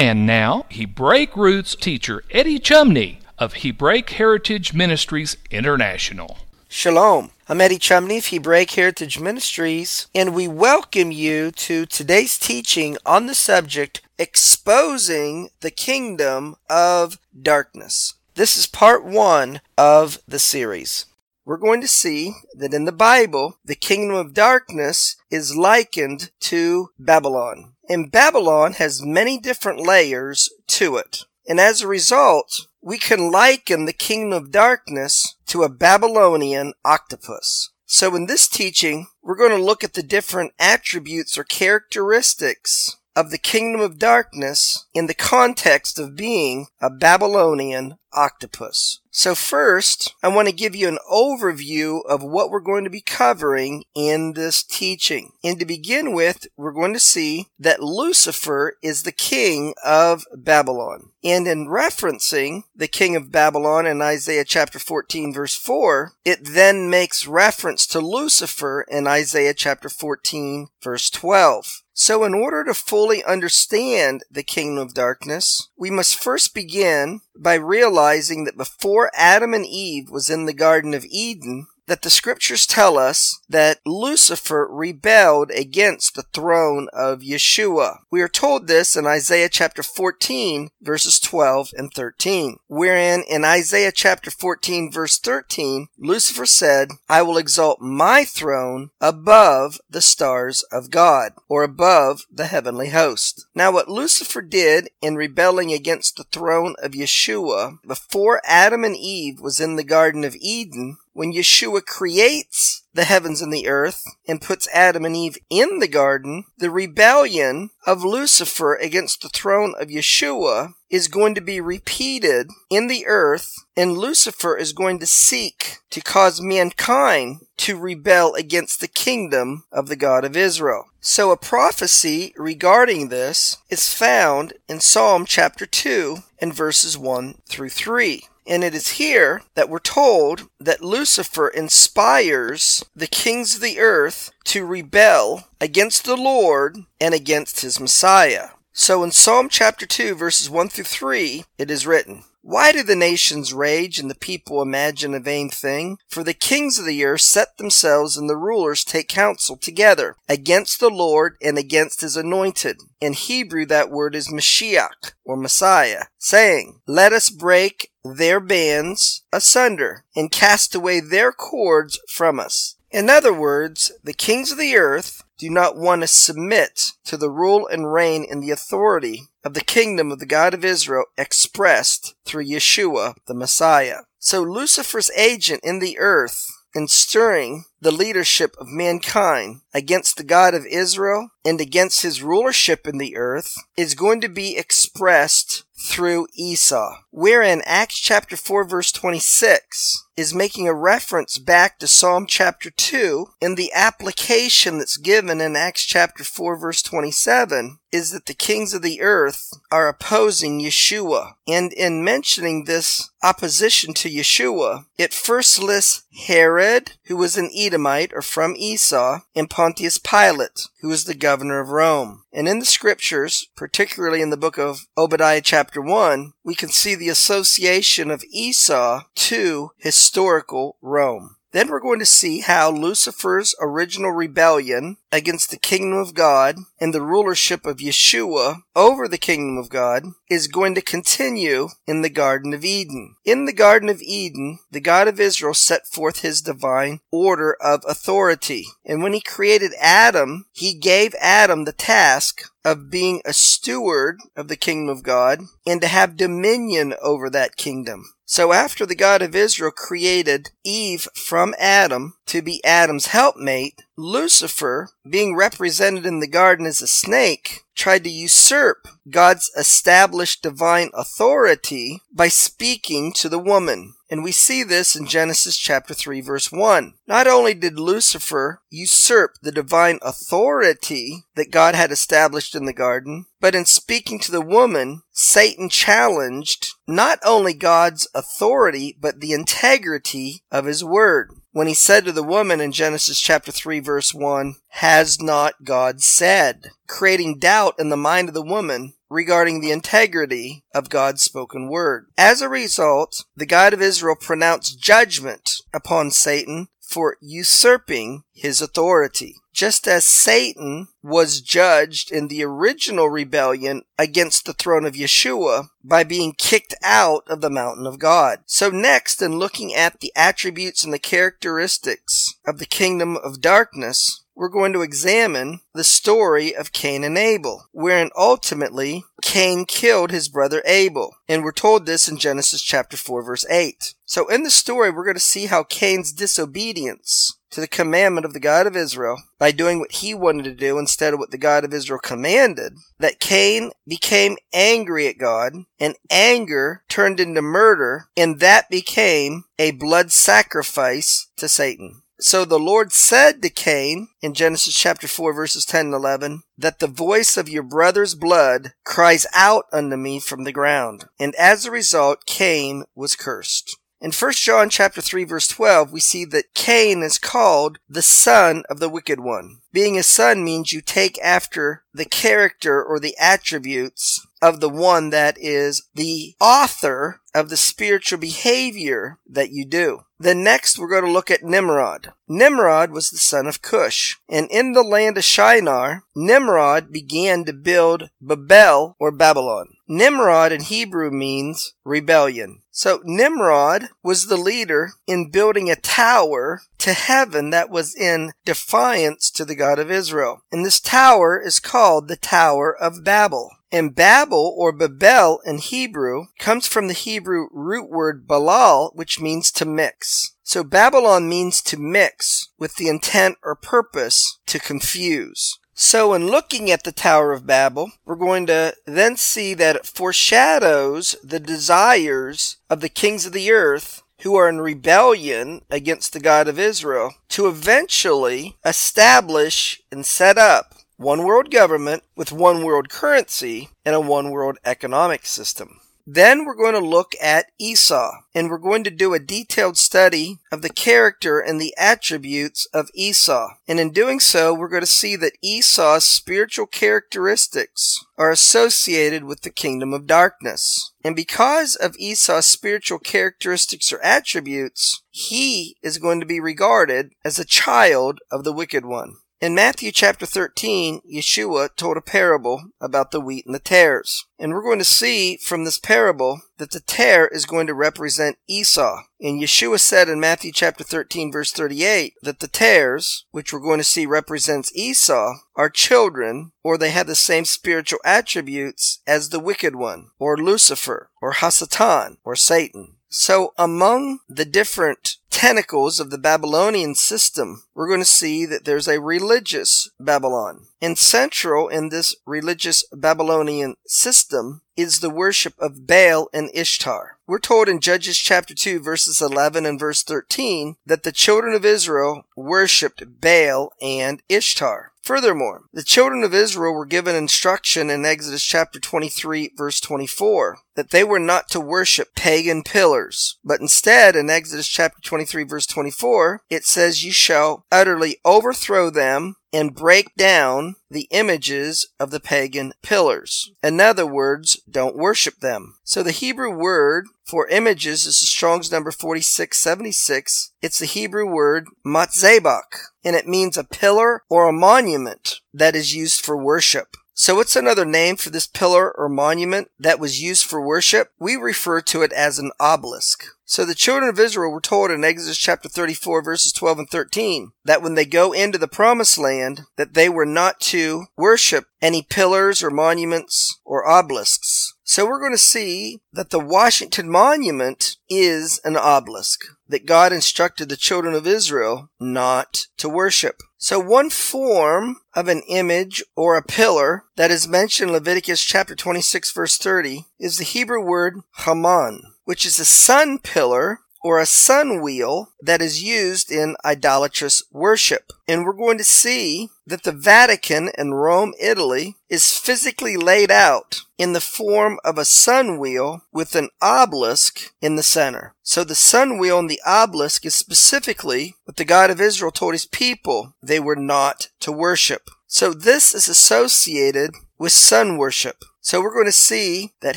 And now, Hebraic roots teacher Eddie Chumney of Hebraic Heritage Ministries International. Shalom. I'm Eddie Chumney of Hebraic Heritage Ministries, and we welcome you to today's teaching on the subject exposing the kingdom of darkness. This is part one of the series. We're going to see that in the Bible, the kingdom of darkness is likened to Babylon. And Babylon has many different layers to it. And as a result, we can liken the kingdom of darkness to a Babylonian octopus. So in this teaching, we're going to look at the different attributes or characteristics of the kingdom of darkness in the context of being a Babylonian octopus. So first, I want to give you an overview of what we're going to be covering in this teaching. And to begin with, we're going to see that Lucifer is the king of Babylon. And in referencing the king of Babylon in Isaiah chapter 14 verse 4, it then makes reference to Lucifer in Isaiah chapter 14 verse 12. So in order to fully understand the kingdom of darkness, we must first begin by realizing that before Adam and Eve was in the Garden of Eden, that the scriptures tell us that Lucifer rebelled against the throne of Yeshua. We are told this in Isaiah chapter 14 verses 12 and 13, wherein in Isaiah chapter 14 verse 13, Lucifer said, I will exalt my throne above the stars of God, or above the heavenly host. Now what Lucifer did in rebelling against the throne of Yeshua before Adam and Eve was in the Garden of Eden when Yeshua creates the heavens and the earth and puts Adam and Eve in the garden, the rebellion of Lucifer against the throne of Yeshua is going to be repeated in the earth, and Lucifer is going to seek to cause mankind to rebel against the kingdom of the God of Israel. So a prophecy regarding this is found in Psalm chapter 2 and verses 1 through 3. And it is here that we're told that Lucifer inspires the kings of the earth to rebel against the Lord and against his Messiah. So in Psalm chapter 2, verses 1 through 3, it is written, why do the nations rage and the people imagine a vain thing? For the kings of the earth set themselves and the rulers take counsel together against the Lord and against his anointed. In Hebrew, that word is Mashiach or Messiah, saying, Let us break their bands asunder and cast away their cords from us. In other words, the kings of the earth do not want to submit to the rule and reign and the authority of the kingdom of the God of Israel expressed through Yeshua, the Messiah. So Lucifer's agent in the earth in stirring the leadership of mankind against the God of Israel and against his rulership in the earth is going to be expressed through Esau. Wherein Acts chapter 4 verse 26 is making a reference back to Psalm chapter 2 and the application that's given in Acts chapter 4 verse 27 is that the kings of the earth are opposing Yeshua. And in mentioning this opposition to Yeshua, it first lists Herod, who was an Edomite or from Esau, and Pontius Pilate, who was the governor of Rome. And in the scriptures, particularly in the book of Obadiah chapter 1, we can see the association of Esau to historical Rome. Then we're going to see how Lucifer's original rebellion against the kingdom of God and the rulership of Yeshua over the kingdom of God is going to continue in the Garden of Eden. In the Garden of Eden, the God of Israel set forth his divine order of authority. And when he created Adam, he gave Adam the task of being a steward of the kingdom of God and to have dominion over that kingdom. So after the God of Israel created Eve from Adam to be Adam's helpmate, Lucifer, being represented in the garden as a snake, tried to usurp God's established divine authority by speaking to the woman. And we see this in Genesis chapter 3 verse 1. Not only did Lucifer usurp the divine authority that God had established in the garden, but in speaking to the woman, Satan challenged not only God's authority, but the integrity of his word. When he said to the woman in Genesis chapter 3 verse 1, Has not God said? Creating doubt in the mind of the woman regarding the integrity of God's spoken word. As a result, the God of Israel pronounced judgment upon Satan for usurping his authority. Just as Satan was judged in the original rebellion against the throne of Yeshua by being kicked out of the mountain of God. So next, in looking at the attributes and the characteristics of the kingdom of darkness, we're going to examine the story of Cain and Abel, wherein ultimately Cain killed his brother Abel. And we're told this in Genesis chapter 4 verse 8. So in the story, we're going to see how Cain's disobedience to the commandment of the God of Israel by doing what he wanted to do instead of what the God of Israel commanded, that Cain became angry at God, and anger turned into murder, and that became a blood sacrifice to Satan. So the Lord said to Cain in Genesis chapter 4 verses 10 and 11 that the voice of your brother's blood cries out unto me from the ground. And as a result, Cain was cursed. In 1 John chapter 3 verse 12, we see that Cain is called the son of the wicked one. Being a son means you take after the character or the attributes of the one that is the author of the spiritual behavior that you do. Then next we're going to look at Nimrod. Nimrod was the son of Cush, and in the land of Shinar, Nimrod began to build Babel or Babylon. Nimrod in Hebrew means rebellion. So Nimrod was the leader in building a tower to heaven that was in defiance to the God of Israel. And this tower is called the Tower of Babel. And Babel or Babel in Hebrew comes from the Hebrew root word balal, which means to mix. So Babylon means to mix with the intent or purpose to confuse. So in looking at the Tower of Babel, we're going to then see that it foreshadows the desires of the kings of the earth who are in rebellion against the God of Israel to eventually establish and set up one world government with one world currency and a one world economic system. Then we're going to look at Esau, and we're going to do a detailed study of the character and the attributes of Esau. And in doing so, we're going to see that Esau's spiritual characteristics are associated with the kingdom of darkness. And because of Esau's spiritual characteristics or attributes, he is going to be regarded as a child of the wicked one. In Matthew chapter 13, Yeshua told a parable about the wheat and the tares. And we're going to see from this parable that the tare is going to represent Esau. And Yeshua said in Matthew chapter 13 verse 38 that the tares, which we're going to see represents Esau, are children, or they have the same spiritual attributes as the wicked one, or Lucifer, or Hasatan, or Satan. So among the different tentacles of the Babylonian system, we're going to see that there's a religious Babylon. And central in this religious Babylonian system is the worship of Baal and Ishtar. We're told in Judges chapter 2 verses 11 and verse 13 that the children of Israel worshiped Baal and Ishtar. Furthermore, the children of Israel were given instruction in Exodus chapter 23 verse 24 that they were not to worship pagan pillars, but instead in Exodus chapter 23 23, verse 24, it says, You shall utterly overthrow them and break down the images of the pagan pillars. In other words, don't worship them. So the Hebrew word for images is Strong's number 4676. It's the Hebrew word matzebach, and it means a pillar or a monument that is used for worship. So what's another name for this pillar or monument that was used for worship? We refer to it as an obelisk. So the children of Israel were told in Exodus chapter 34 verses 12 and 13 that when they go into the promised land that they were not to worship any pillars or monuments or obelisks. So we're going to see that the Washington Monument is an obelisk that God instructed the children of Israel not to worship. So one form of an image or a pillar that is mentioned in Leviticus chapter 26 verse 30 is the Hebrew word Haman, which is a sun pillar or a sun wheel that is used in idolatrous worship. And we're going to see that the Vatican in Rome, Italy is physically laid out in the form of a sun wheel with an obelisk in the center. So the sun wheel and the obelisk is specifically what the God of Israel told his people they were not to worship. So this is associated with sun worship. So we're going to see that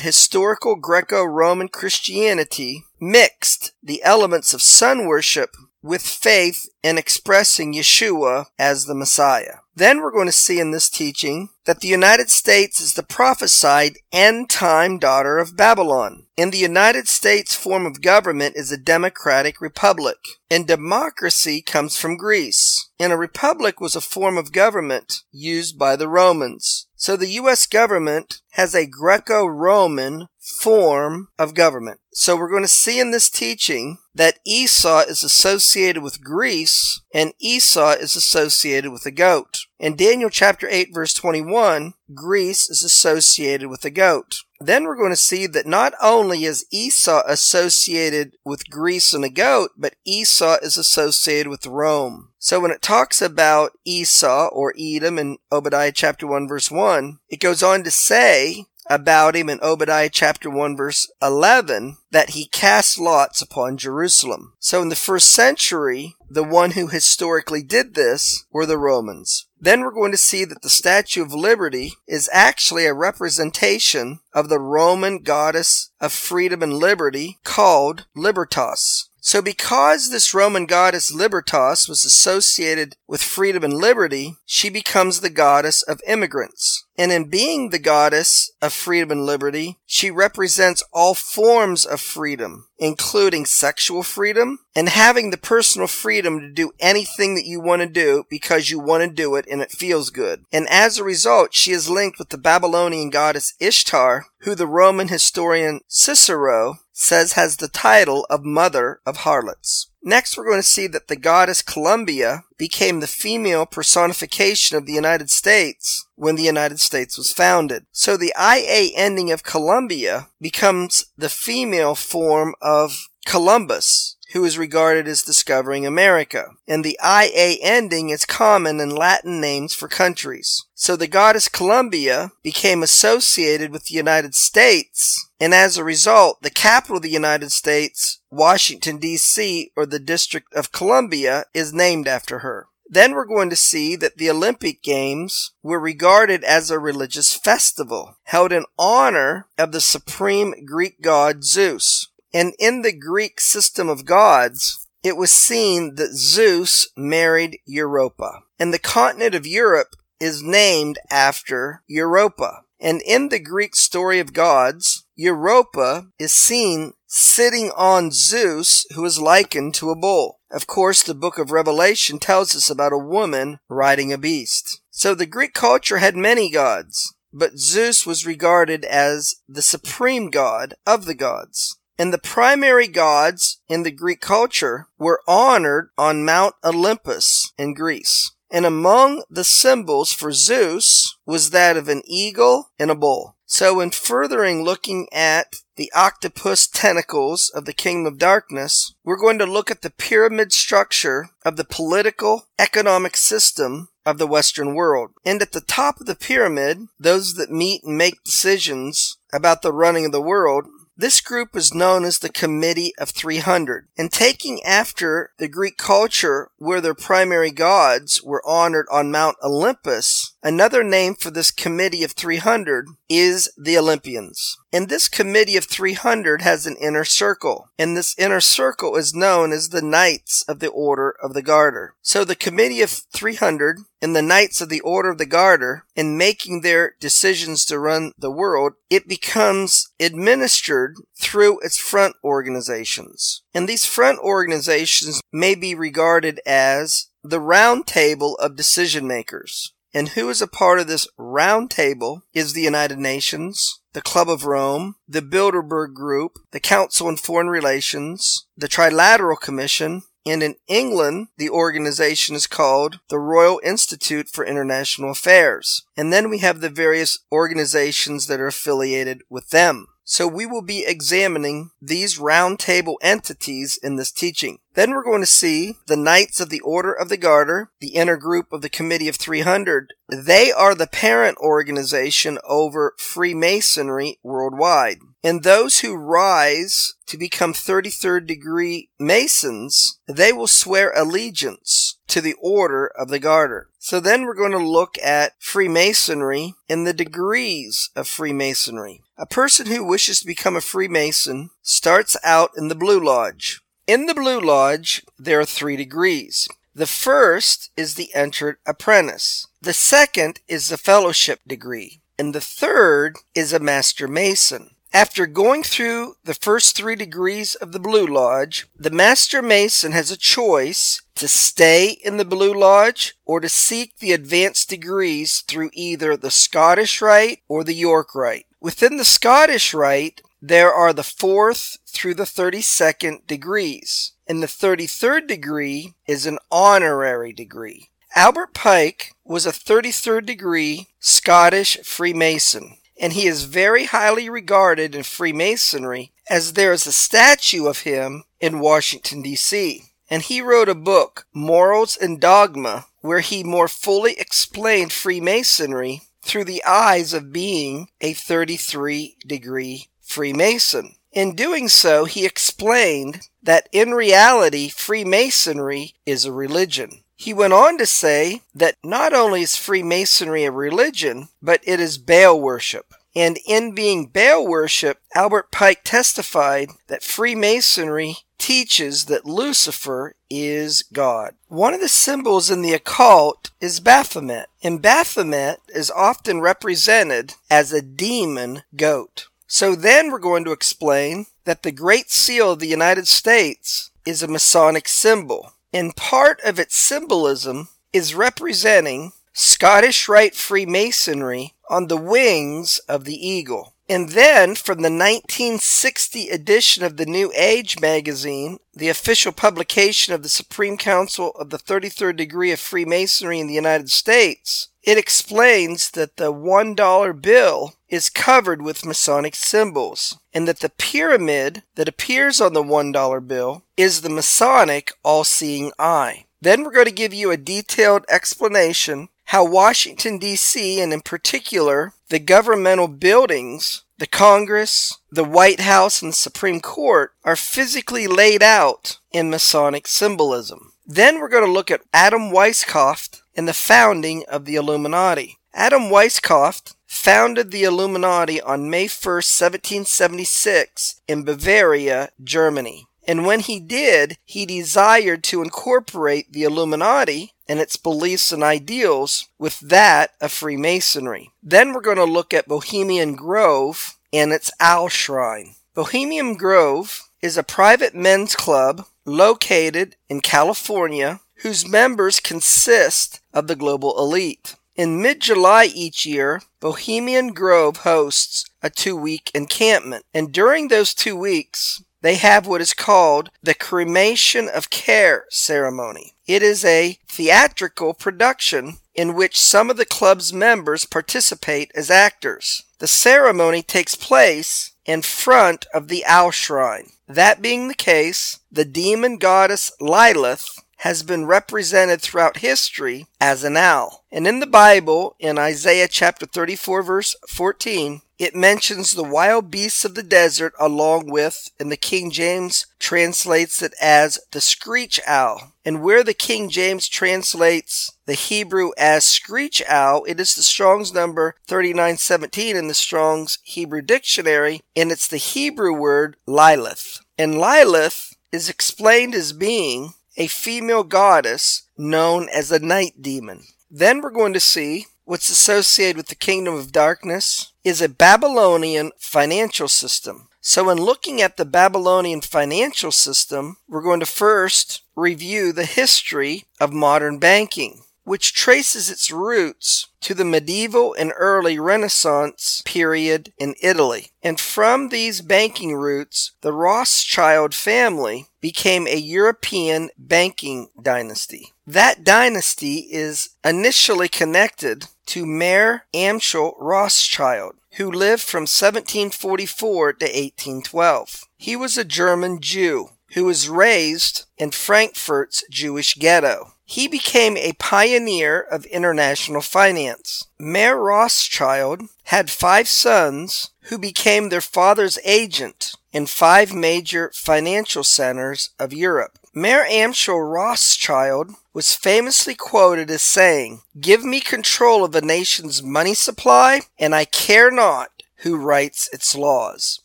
historical Greco-Roman Christianity mixed the elements of sun worship with faith in expressing Yeshua as the Messiah. Then we're going to see in this teaching that the United States is the prophesied end time daughter of Babylon. And the United States form of government is a democratic republic. And democracy comes from Greece. And a republic was a form of government used by the Romans. So the U.S. government has a Greco-Roman form of government. So we're going to see in this teaching that Esau is associated with Greece and Esau is associated with a goat. In Daniel chapter 8 verse 21, Greece is associated with a goat. Then we're going to see that not only is Esau associated with Greece and a goat, but Esau is associated with Rome. So when it talks about Esau or Edom in Obadiah chapter 1 verse 1, it goes on to say about him in Obadiah chapter 1 verse 11 that he cast lots upon Jerusalem. So in the first century, the one who historically did this were the Romans. Then we're going to see that the Statue of Liberty is actually a representation of the Roman goddess of freedom and liberty called Libertas. So because this Roman goddess Libertas was associated with freedom and liberty, she becomes the goddess of immigrants. And in being the goddess of freedom and liberty, she represents all forms of freedom, including sexual freedom and having the personal freedom to do anything that you want to do because you want to do it and it feels good. And as a result, she is linked with the Babylonian goddess Ishtar, who the Roman historian Cicero says has the title of Mother of Harlots. Next, we're going to see that the goddess Columbia became the female personification of the United States when the United States was founded. So the IA ending of Columbia becomes the female form of Columbus, who is regarded as discovering America. And the IA ending is common in Latin names for countries. So the goddess Columbia became associated with the United States, and as a result, the capital of the United States, Washington DC, or the District of Columbia, is named after her. Then we're going to see that the Olympic Games were regarded as a religious festival held in honor of the supreme Greek god Zeus. And in the Greek system of gods, it was seen that Zeus married Europa. And the continent of Europe is named after Europa. And in the Greek story of gods, Europa is seen sitting on Zeus, who is likened to a bull. Of course, the book of Revelation tells us about a woman riding a beast. So the Greek culture had many gods, but Zeus was regarded as the supreme god of the gods. And the primary gods in the Greek culture were honored on Mount Olympus in Greece. And among the symbols for Zeus was that of an eagle and a bull. So in furthering looking at the octopus tentacles of the kingdom of darkness, we're going to look at the pyramid structure of the political economic system of the Western world. And at the top of the pyramid, those that meet and make decisions about the running of the world This group was known as the Committee of 300, and taking after the Greek culture where their primary gods were honored on Mount Olympus, another name for this Committee of 300 is the Olympians. And this Committee of 300 has an inner circle, and this inner circle is known as the Knights of the Order of the Garter. So the Committee of 300 and the Knights of the Order of the Garter, in making their decisions to run the world, it becomes administered through its front organizations. And these front organizations may be regarded as the round table of decision makers. And who is a part of this round table is the United Nations, the Club of Rome, the Bilderberg Group, the Council on Foreign Relations, the Trilateral Commission, and in England, the organization is called the Royal Institute for International Affairs. And then we have the various organizations that are affiliated with them. So we will be examining these roundtable entities in this teaching. Then we're going to see the Knights of the Order of the Garter, the inner group of the Committee of 300. They are the parent organization over Freemasonry worldwide. And those who rise to become 33rd degree Masons, they will swear allegiance to the Order of the Garter. So then we're going to look at Freemasonry and the degrees of Freemasonry. A person who wishes to become a Freemason starts out in the Blue Lodge. In the Blue Lodge, there are three degrees. The first is the entered apprentice. The second is the fellowship degree. And the third is a master mason. After going through the first three degrees of the Blue Lodge, the Master Mason has a choice to stay in the Blue Lodge or to seek the advanced degrees through either the Scottish Rite or the York Rite. Within the Scottish Rite, there are the fourth through the 32nd degrees, and the 33rd degree is an honorary degree. Albert Pike was a 33rd degree Scottish Freemason and he is very highly regarded in Freemasonry as there is a statue of him in Washington, D.C. And he wrote a book, Morals and Dogma, where he more fully explained Freemasonry through the eyes of being a 33 degree Freemason. In doing so, he explained that in reality, Freemasonry is a religion. He went on to say that not only is Freemasonry a religion, but it is Baal worship. And in being Baal worship, Albert Pike testified that Freemasonry teaches that Lucifer is God. One of the symbols in the occult is Baphomet, and Baphomet is often represented as a demon goat. So then we're going to explain that the Great Seal of the United States is a Masonic symbol and part of its symbolism is representing Scottish Rite Freemasonry on the wings of the eagle. And then from the 1960 edition of the New Age magazine, the official publication of the Supreme Council of the 33rd degree of Freemasonry in the United States, it explains that the $1 bill is covered with Masonic symbols, and that the pyramid that appears on the $1 bill is the Masonic all seeing eye. Then we're going to give you a detailed explanation how Washington, D.C., and in particular the governmental buildings, the Congress, the White House, and the Supreme Court, are physically laid out in Masonic symbolism. Then we're going to look at Adam Weishaupt and the founding of the Illuminati. Adam Weishaupt founded the Illuminati on May 1, 1776, in Bavaria, Germany. And when he did, he desired to incorporate the Illuminati and its beliefs and ideals with that of Freemasonry. Then we're going to look at Bohemian Grove and its Owl Shrine. Bohemian Grove is a private men's club located in California whose members consist of the global elite. In mid July each year, Bohemian Grove hosts a two week encampment, and during those two weeks, they have what is called the Cremation of Care ceremony. It is a theatrical production in which some of the club's members participate as actors. The ceremony takes place in front of the owl shrine. That being the case, the demon goddess Lilith has been represented throughout history as an owl. And in the Bible, in Isaiah chapter 34, verse 14, it mentions the wild beasts of the desert along with, and the King James translates it as the screech owl. And where the King James translates the Hebrew as screech owl, it is the Strong's number 3917 in the Strong's Hebrew dictionary, and it's the Hebrew word Lilith. And Lilith is explained as being a female goddess known as the night demon. Then we're going to see what's associated with the kingdom of darkness is a Babylonian financial system. So, in looking at the Babylonian financial system, we're going to first review the history of modern banking, which traces its roots to the medieval and early Renaissance period in Italy. And from these banking roots, the Rothschild family became a European banking dynasty. That dynasty is initially connected to Mayer Amschel Rothschild, who lived from 1744 to 1812. He was a German Jew who was raised in Frankfurt's Jewish ghetto. He became a pioneer of international finance. Mayer Rothschild had five sons who became their father's agent in five major financial centers of Europe. Mayer Amschel Rothschild was famously quoted as saying, Give me control of a nation's money supply, and I care not who writes its laws.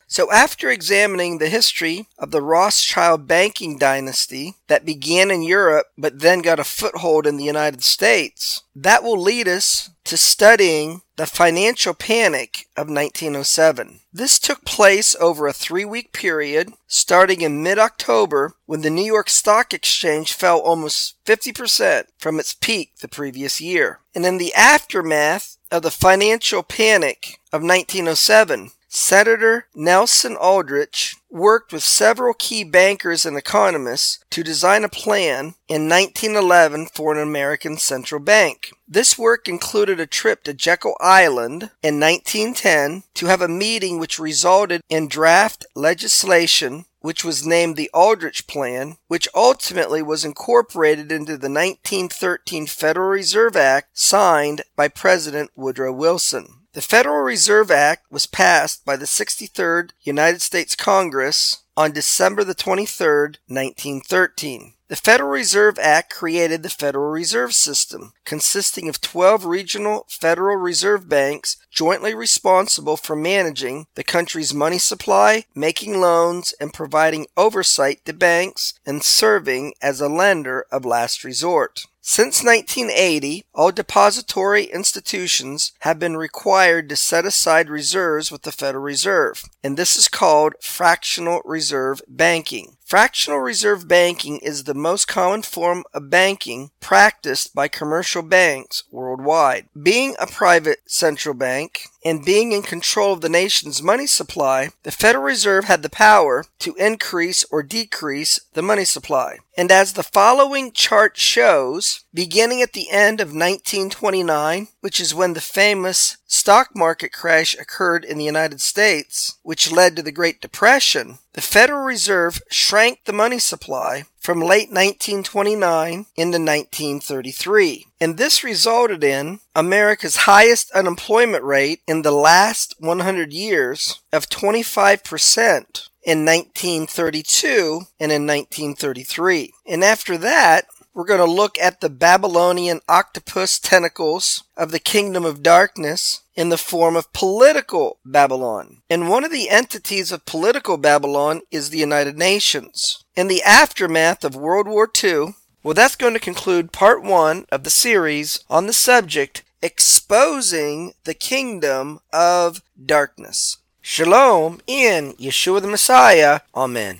So, after examining the history of the Rothschild banking dynasty that began in Europe but then got a foothold in the United States, that will lead us to studying the financial panic of 1907. This took place over a three week period starting in mid October when the New York Stock Exchange fell almost 50% from its peak the previous year. And in the aftermath of the financial panic of 1907, Senator Nelson Aldrich worked with several key bankers and economists to design a plan in 1911 for an American central bank. This work included a trip to Jekyll Island in 1910 to have a meeting which resulted in draft legislation which was named the Aldrich Plan, which ultimately was incorporated into the 1913 Federal Reserve Act signed by President Woodrow Wilson. The Federal Reserve Act was passed by the 63rd United States Congress on December the 23rd, 1913. The Federal Reserve Act created the Federal Reserve System, consisting of 12 regional Federal Reserve banks jointly responsible for managing the country's money supply, making loans, and providing oversight to banks and serving as a lender of last resort. Since 1980, all depository institutions have been required to set aside reserves with the Federal Reserve, and this is called fractional reserve banking. Fractional reserve banking is the most common form of banking practiced by commercial banks worldwide. Being a private central bank, and being in control of the nation's money supply, the Federal Reserve had the power to increase or decrease the money supply. And as the following chart shows, beginning at the end of 1929, which is when the famous stock market crash occurred in the United States, which led to the Great Depression, the Federal Reserve shrank the money supply from late 1929 into 1933. And this resulted in America's highest unemployment rate in the last 100 years of 25% in 1932 and in 1933. And after that, we're going to look at the Babylonian octopus tentacles of the kingdom of darkness in the form of political Babylon. And one of the entities of political Babylon is the United Nations. In the aftermath of World War II, well, that's going to conclude part one of the series on the subject exposing the kingdom of darkness. Shalom in Yeshua the Messiah. Amen.